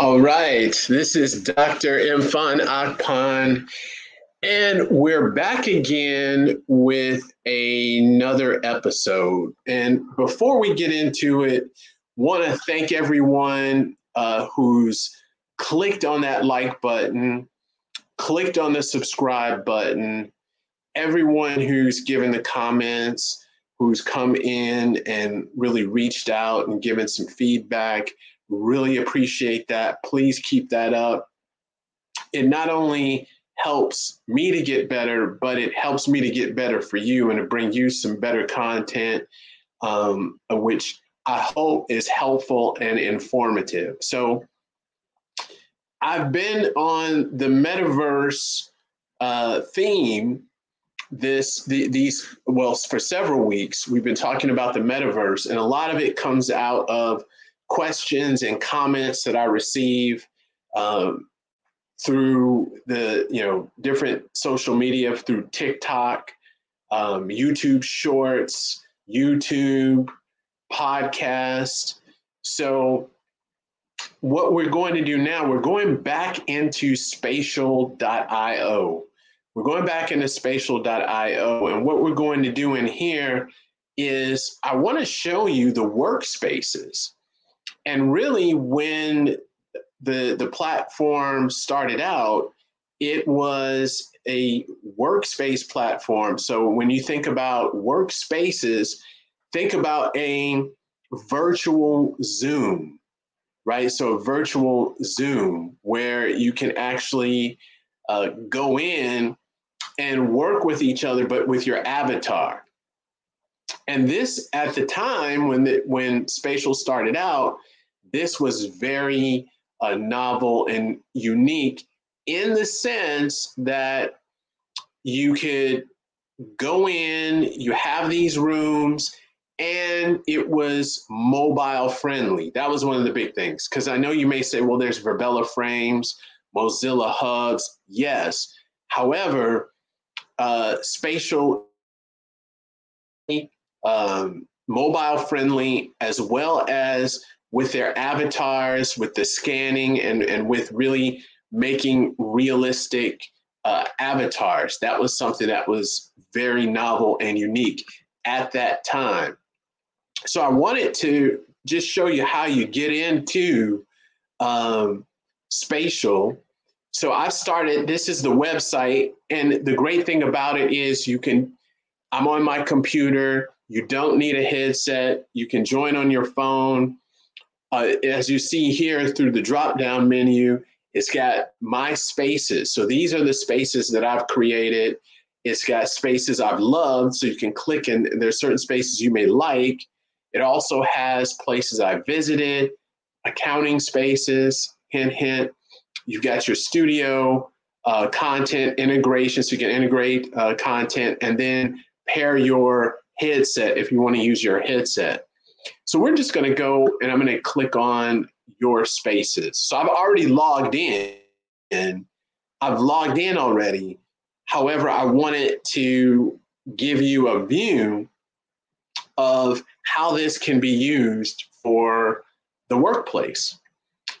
All right, this is Dr. Mfon Akpan, and we're back again with another episode. And before we get into it, want to thank everyone uh, who's clicked on that like button, clicked on the subscribe button, everyone who's given the comments, who's come in and really reached out and given some feedback Really appreciate that. Please keep that up. It not only helps me to get better, but it helps me to get better for you and to bring you some better content, um, which I hope is helpful and informative. So I've been on the metaverse uh, theme this the, these well for several weeks we've been talking about the metaverse and a lot of it comes out of questions and comments that I receive um, through the you know different social media through TikTok, um, YouTube Shorts, YouTube, podcast. So what we're going to do now, we're going back into spatial.io. We're going back into spatial.io. And what we're going to do in here is I want to show you the workspaces and really, when the the platform started out, it was a workspace platform. So when you think about workspaces, think about a virtual Zoom, right? So a virtual Zoom where you can actually uh, go in and work with each other, but with your avatar. And this, at the time when the, when Spatial started out, this was very uh, novel and unique in the sense that you could go in, you have these rooms, and it was mobile friendly. That was one of the big things. Because I know you may say, well, there's Virbela frames, Mozilla Hubs. Yes. However, uh, spatial, um, mobile friendly, as well as with their avatars, with the scanning, and, and with really making realistic uh, avatars. That was something that was very novel and unique at that time. So I wanted to just show you how you get into um, spatial. So I've started, this is the website. And the great thing about it is you can, I'm on my computer. You don't need a headset. You can join on your phone uh, as you see here through the drop down menu, it's got my spaces. So these are the spaces that I've created. It's got spaces I've loved. So you can click and there's certain spaces you may like. It also has places I've visited, accounting spaces, hint, hint. You've got your studio uh, content integration, so you can integrate uh, content and then pair your headset if you want to use your headset. So we're just going to go and I'm going to click on your spaces. So I've already logged in and I've logged in already. However, I wanted to give you a view of how this can be used for the workplace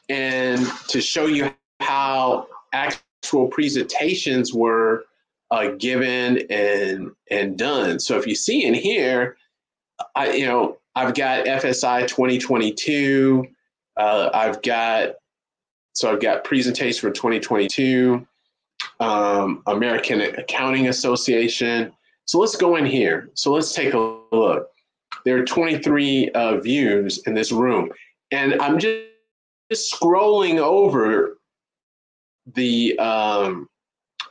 and to show you how actual presentations were uh, given and and done. So if you see in here, I you know I've got FSI 2022. Uh, I've got so I've got presentation for 2022, um, American Accounting Association. So let's go in here. So let's take a look. There are 23 uh, views in this room, and I'm just, just scrolling over the um,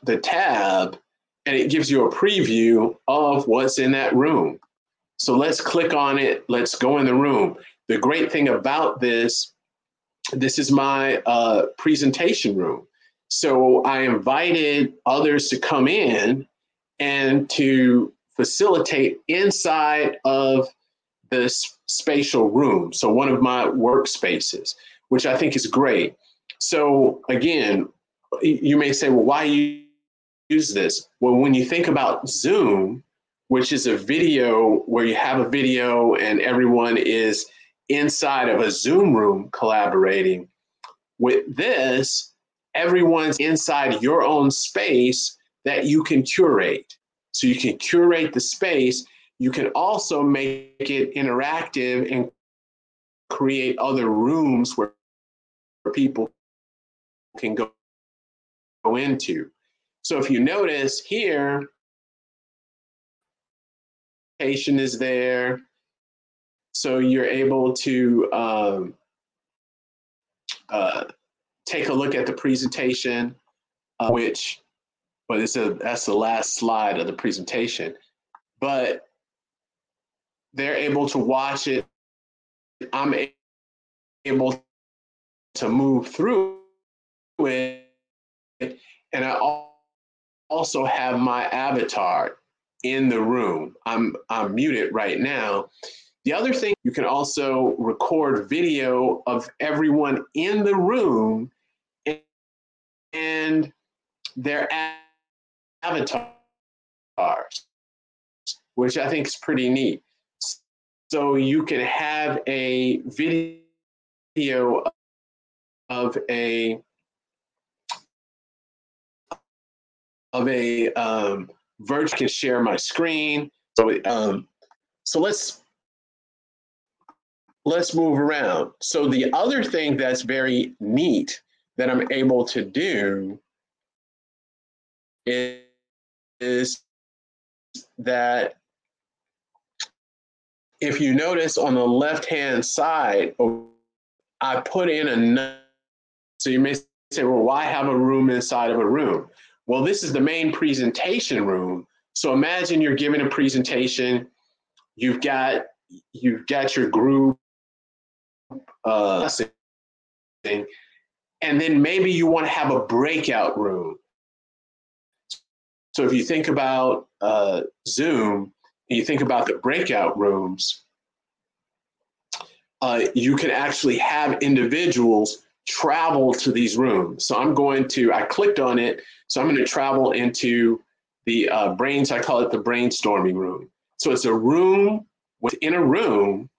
the tab, and it gives you a preview of what's in that room. So let's click on it. Let's go in the room. The great thing about this, this is my uh, presentation room. So I invited others to come in and to facilitate inside of this spatial room. So one of my workspaces, which I think is great. So again, you may say, well, why you use this? Well, when you think about Zoom, which is a video where you have a video and everyone is inside of a Zoom room collaborating. With this, everyone's inside your own space that you can curate. So you can curate the space. You can also make it interactive and create other rooms where, people can go into. So if you notice here, patient is there. So you're able to um, uh, take a look at the presentation, uh, which, well, it's a, that's the last slide of the presentation. But they're able to watch it. I'm able to move through it. And I also have my avatar in the room. I'm, I'm muted right now. The other thing, you can also record video of everyone in the room and their avatars, which I think is pretty neat. So you can have a video of a of a um, virtual can share my screen. So um, so let's let's move around. So the other thing that's very neat that I'm able to do is, is that if you notice on the left hand side, I put in a so you may say, well, why have a room inside of a room? Well, this is the main presentation room. So imagine you're giving a presentation, you've got you've got your group uh, and then maybe you want to have a breakout room. So if you think about uh, Zoom, and you think about the breakout rooms, uh, you can actually have individuals travel to these rooms. So I'm going to, I clicked on it, so I'm going to travel into the uh, brains, I call it the brainstorming room. So it's a room within a room,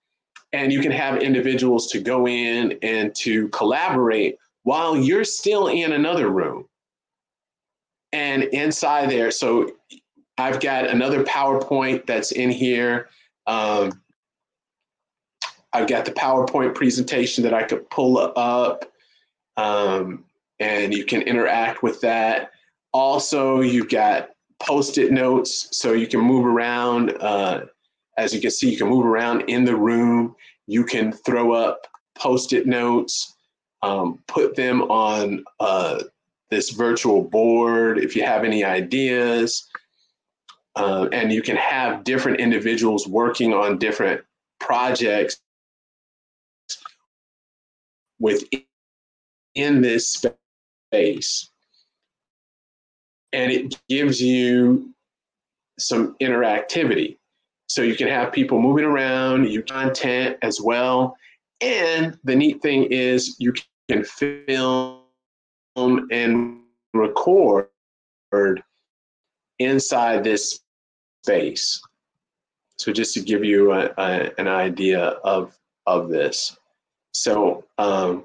and you can have individuals to go in and to collaborate while you're still in another room. And inside there, so I've got another PowerPoint that's in here. Um, I've got the PowerPoint presentation that I could pull up um, and you can interact with that. Also, you've got post-it notes so you can move around. Uh, as you can see, you can move around in the room. You can throw up post-it notes um, put them on uh, this virtual board if you have any ideas. Uh, and you can have different individuals working on different projects within this space. And it gives you some interactivity. So you can have people moving around, you content as well. And the neat thing is you can film and record inside this space. So just to give you a, a, an idea of, of this. So um,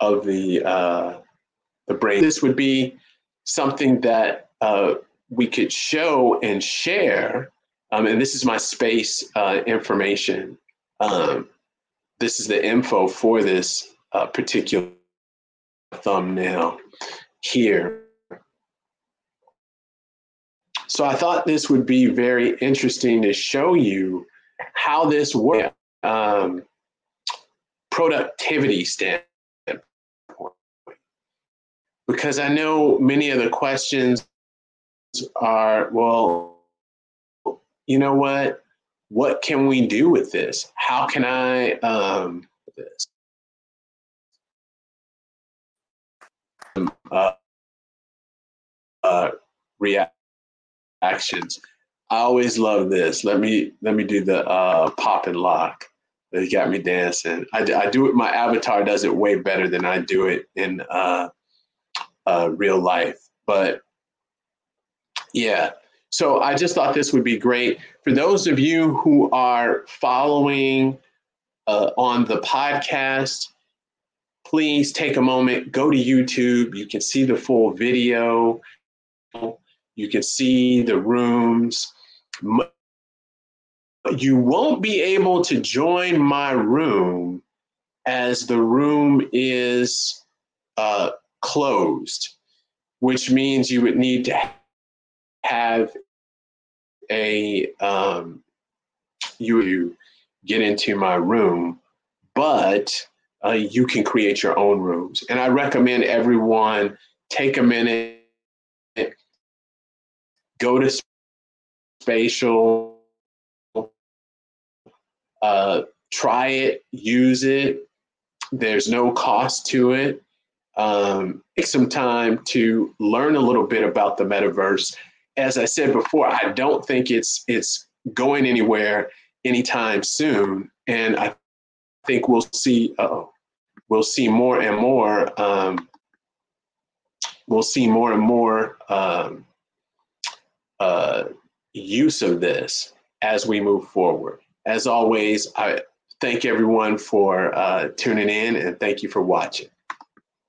of the, uh, the brain, this would be something that uh, we could show and share. Um, and this is my space uh, information. Um, this is the info for this uh, particular thumbnail here. So I thought this would be very interesting to show you how this works. Um, productivity standpoint. Because I know many of the questions are, well, you know what? what can we do with this? How can I um, this? Uh, uh, reactions. I always love this. Let me let me do the uh, pop and lock. That got me dancing. I, I do it. My avatar does it way better than I do it in uh, uh, real life. But yeah, so I just thought this would be great for those of you who are following uh, on the podcast, please take a moment, go to YouTube. You can see the full video. You can see the rooms. You won't be able to join my room as the room is uh, closed, which means you would need to have a um, you get into my room, but uh, you can create your own rooms. And I recommend everyone take a minute, go to Spatial, uh, try it, use it. There's no cost to it. Um, take some time to learn a little bit about the metaverse. As I said before, I don't think it's it's going anywhere anytime soon, and I think we'll see. We'll see more and more. Um, we'll see more and more um, uh, use of this as we move forward. As always, I thank everyone for uh, tuning in and thank you for watching.